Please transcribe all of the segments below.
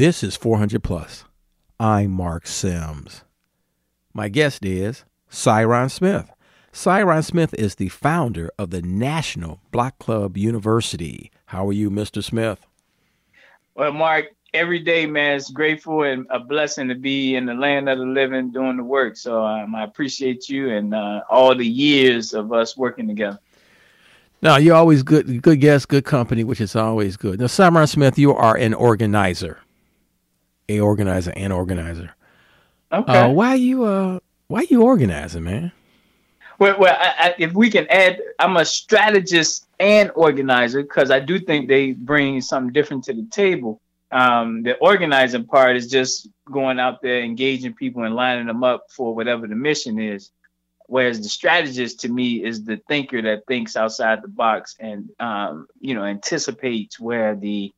This is 400 Plus. I'm Mark Sims. My guest is Cyron Smith. Cyron Smith is the founder of the National Block Club University. How are you, Mr. Smith? Well, Mark, every day, man, it's grateful and a blessing to be in the land of the living doing the work. So um, I appreciate you and uh, all the years of us working together. Now, you're always good, good guest, good company, which is always good. Now, Cyron Smith, you are an organizer, a organizer, and organizer. Okay. Uh, why you uh why you organizing, man? Well, well, I, I, if we can add, I'm a strategist and organizer because I do think they bring something different to the table. Um, the organizing part is just going out there, engaging people, and lining them up for whatever the mission is. Whereas the strategist to me is the thinker that thinks outside the box and um, you know anticipates where the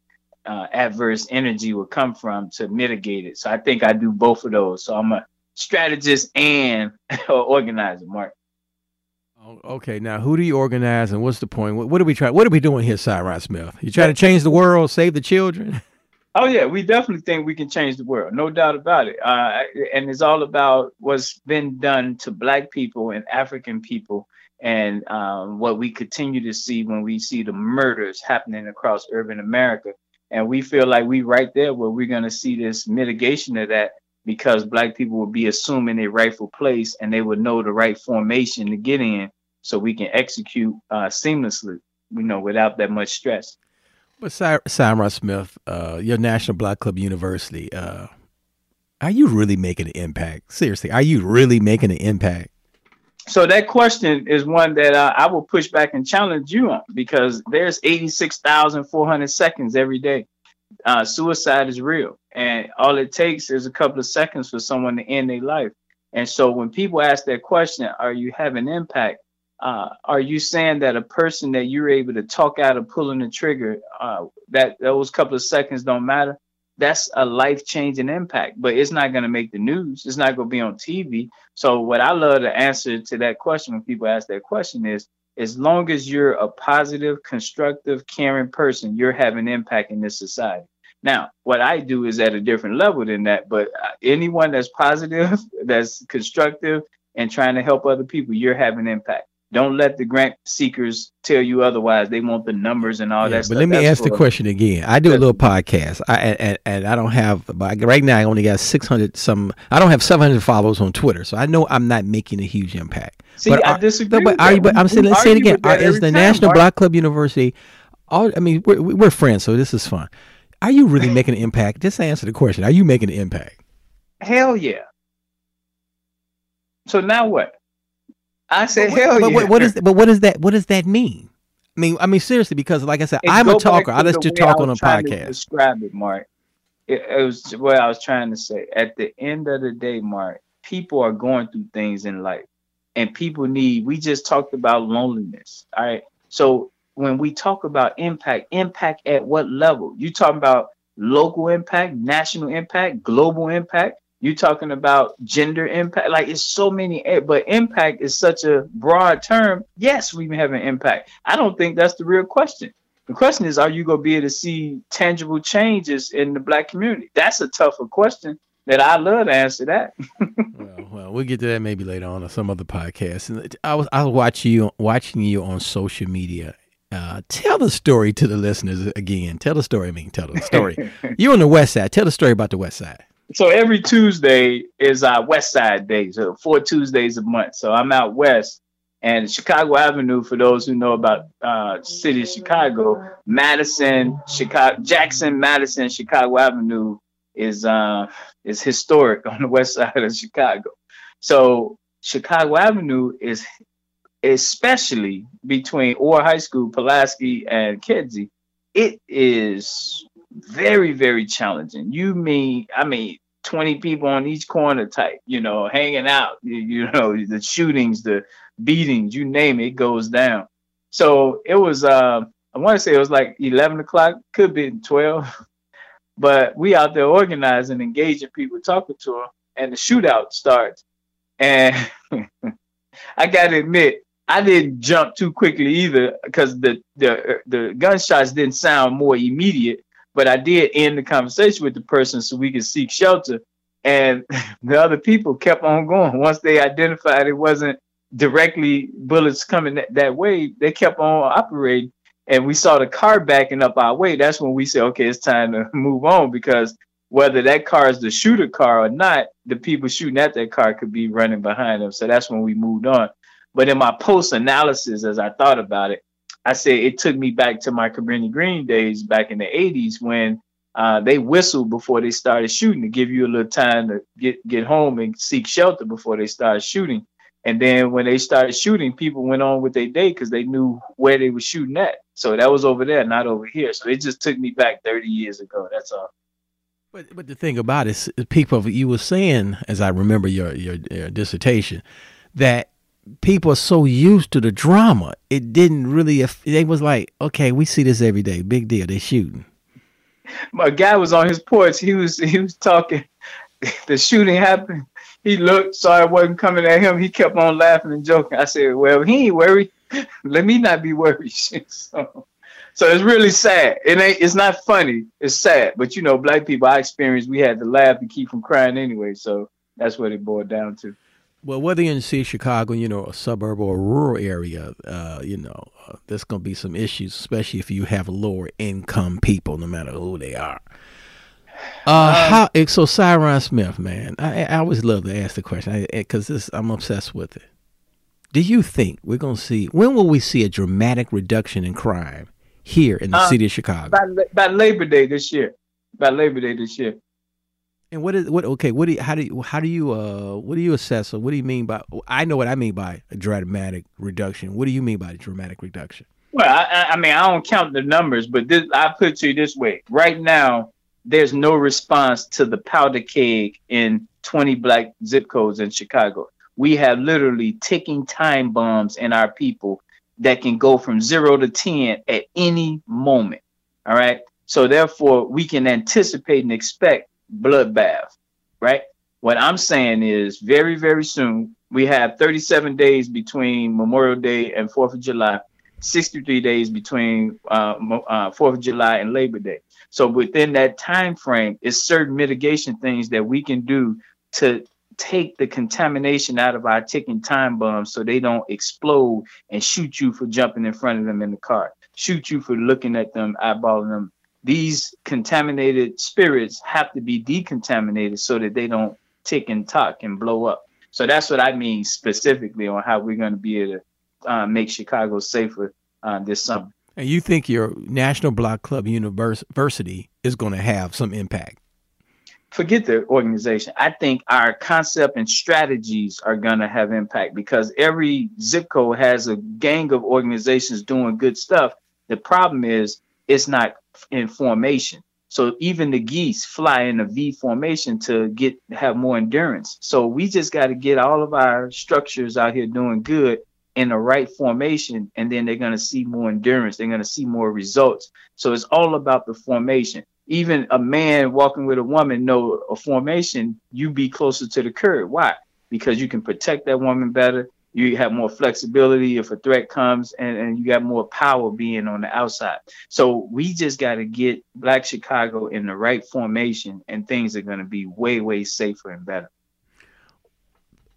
uh, adverse energy will come from to mitigate it. So I think I do both of those. So I'm a strategist and organizer, Mark. Oh, okay, now who do you organize and what's the point? What, what are we trying? What are we doing here, Cyron Smith? You trying to change the world, save the children? Oh yeah, we definitely think we can change the world, no doubt about it. Uh, and it's all about what's been done to Black people and African people, and um, what we continue to see when we see the murders happening across urban America. And we feel like we right there where we're going to see this mitigation of that because Black people will be assuming their rightful place and they would know the right formation to get in, so we can execute uh, seamlessly, you know, without that much stress. But Cyron Smith, uh, your National Block Club University, uh, are you really making an impact? Seriously, are you really making an impact? So that question is one that uh, I will push back and challenge you on because there's 86,400 seconds every day. Uh, suicide is real, and all it takes is a couple of seconds for someone to end their life. And so when people ask that question, are you having impact? uh, are you saying that a person that you're able to talk out of pulling the trigger, uh, that those couple of seconds don't matter? That's a life changing impact, but it's not going to make the news. It's not going to be on TV. So, what I love to answer to that question when people ask that question is as long as you're a positive, constructive, caring person, you're having impact in this society. Now, what I do is at a different level than that, but uh, anyone that's positive, that's constructive, and trying to help other people, you're having impact. Don't let the grant seekers tell you otherwise. They want the numbers and all yeah, that. But stuff. let me That's ask the question again. I do a little podcast, I, and, and I don't have. Right now, I only got six hundred some. I don't have seven hundred followers on Twitter, so I know I'm not making a huge impact. See, but I are, disagree. But, are but I'm saying, let's say it again. Are, is the time, National Mark? Block Club University? All I mean, we're, we're friends, so this is fun. Are you really making an impact? Just answer the question. Are you making an impact? Hell yeah. So now what? I said, but, hell but, yeah. what is but what does that what does that mean? I mean, I mean seriously, because like I said, I'm a talker. I you talk on a podcast. describe it, Mark. It, it was what I was trying to say. At the end of the day, Mark, people are going through things in life, and people need. We just talked about loneliness. All right, so when we talk about impact, impact at what level? You talking about local impact, national impact, global impact? You talking about gender impact like it's so many eh, but impact is such a broad term yes we have an impact i don't think that's the real question the question is are you going to be able to see tangible changes in the black community that's a tougher question that i love to answer that well, well we'll get to that maybe later on or some other podcast and i was i was watching you watching you on social media uh, tell the story to the listeners again. Tell the story. I mean, tell the story. You're on the west side. Tell the story about the west side so every Tuesday is our West Side Day, so four Tuesdays a month. So I'm out west, and Chicago Avenue, for those who know about uh, city of Chicago, Madison, Chicago, Jackson, Madison, Chicago Avenue is uh, is historic on the west side of Chicago. So Chicago Avenue is especially between Orr High School, Pulaski, and Kedzie. It is very, very challenging. You mean, I mean, 20 people on each corner type, you know, hanging out, you, you know, the shootings, the beatings, you name it, it goes down. So it was, uh, I want to say it was like 11 o'clock, could be 12, but we out there organizing, engaging people, talking to them, and the shootout starts. And I got to admit, I didn't jump too quickly either because the, the the gunshots didn't sound more immediate But I did end the conversation with the person so we could seek shelter. And the other people kept on going. Once they identified it wasn't directly bullets coming that, that way, they kept on operating. And we saw the car backing up our way. That's when we said, okay, it's time to move on because whether that car is the shooter car or not, the people shooting at that car could be running behind them. So that's when we moved on. But in my post analysis, as I thought about it, I said it took me back to my Cabrini Green days back in the 80s when uh, they whistled before they started shooting to give you a little time to get, get home and seek shelter before they started shooting. And then when they started shooting, people went on with their day because they knew where they were shooting at. So that was over there, not over here. So it just took me back 30 years ago. That's all. But but the thing about it, is, people, you were saying, as I remember your, your, your dissertation, that people are so used to the drama, it didn't really. They was like, okay, we see this every day. Big deal. They shooting. My guy was on his porch. He was he was talking. the shooting happened. He looked, saw it wasn't coming at him. He kept on laughing and joking. I said, "Well, he ain't worried. Let me not be worried." so, so it's really sad. It ain't. It's not funny. It's sad. But you know, black people, I experienced. We had to laugh and keep from crying anyway. So that's what it boiled down to. Well, whether you're in see Chicago, you know, a suburb or a rural area, uh, you know, uh, there's going to be some issues, especially if you have lower income people, no matter who they are. Uh, um, how, eh, so Cyron Smith, man, I, I always love to ask the question because eh, I'm obsessed with it. Do you think we're going to see, when will we see a dramatic reduction in crime here in the uh, city of Chicago? By, by Labor Day this year. By Labor Day this year. And what is what? Okay, what do you, how do you, how do you uh what do you assess or what do you mean by? I know what I mean by a dramatic reduction. What do you mean by dramatic reduction? Well, I, I mean I don't count the numbers, but this, I put to you this way: right now, there's no response to the powder keg in 20 black zip codes in Chicago. We have literally ticking time bombs in our people that can go from zero to 10 at any moment. All right. So therefore, we can anticipate and expect bloodbath, right? What I'm saying is very, very soon, we have 37 days between Memorial Day and 4th of July, 63 days between uh, uh, 4th of July and Labor Day. So within that time frame, is certain mitigation things that we can do to take the contamination out of our ticking time bombs so they don't explode and shoot you for jumping in front of them in the car, shoot you for looking at them, eyeballing them these contaminated spirits have to be decontaminated so that they don't tick and talk and blow up. So that's what I mean specifically on how we're going to be able to uh, make Chicago safer uh, this summer. And you think your National Block Club University is going to have some impact? Forget the organization. I think our concept and strategies are going to have impact because every zip code has a gang of organizations doing good stuff. The problem is it's not in formation. So even the geese fly in a V formation to get have more endurance. So we just got to get all of our structures out here doing good in the right formation, and then they're going to see more endurance. They're going to see more results. So it's all about the formation. Even a man walking with a woman know a formation. You be closer to the curb. Why? Because you can protect that woman better you have more flexibility if a threat comes and, and you got more power being on the outside. So we just got to get Black Chicago in the right formation and things are going to be way, way safer and better.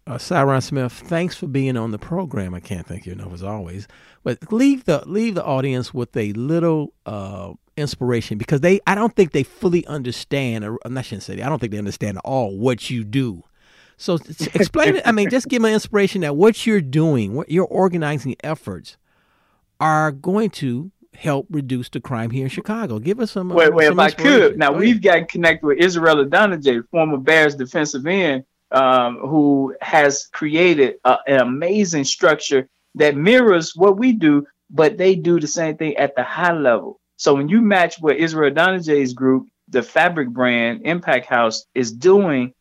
Uh, Smith, thanks for being on the program. I can't thank you enough as always. But leave the leave the audience with a little uh, inspiration because they I don't think they fully understand or I shouldn't say I don't think they understand at all what you do so explain it. I mean, just give me inspiration that what you're doing, what your organizing efforts are going to help reduce the crime here in Chicago. Give us some. Wait, wait, some if I could. Now, Go we've gotten connected with Israel Idonije, former Bears defensive end, um, who has created a, an amazing structure that mirrors what we do, but they do the same thing at the high level. So when you match what Israel Idonije's group, the fabric brand Impact House, is doing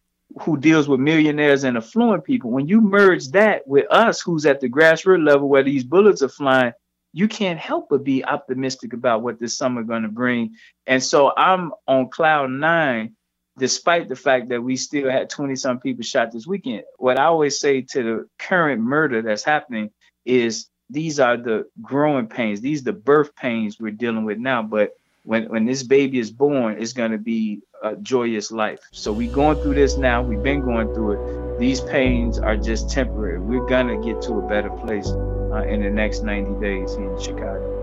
who deals with millionaires and affluent people, when you merge that with us, who's at the grassroots level where these bullets are flying, you can't help but be optimistic about what this summer going to bring. And so I'm on cloud nine, despite the fact that we still had 20 some people shot this weekend. What I always say to the current murder that's happening is these are the growing pains, these are the birth pains we're dealing with now. But when when this baby is born, it's gonna be a joyous life. So we're going through this now. We've been going through it. These pains are just temporary. We're gonna get to a better place uh, in the next 90 days in Chicago.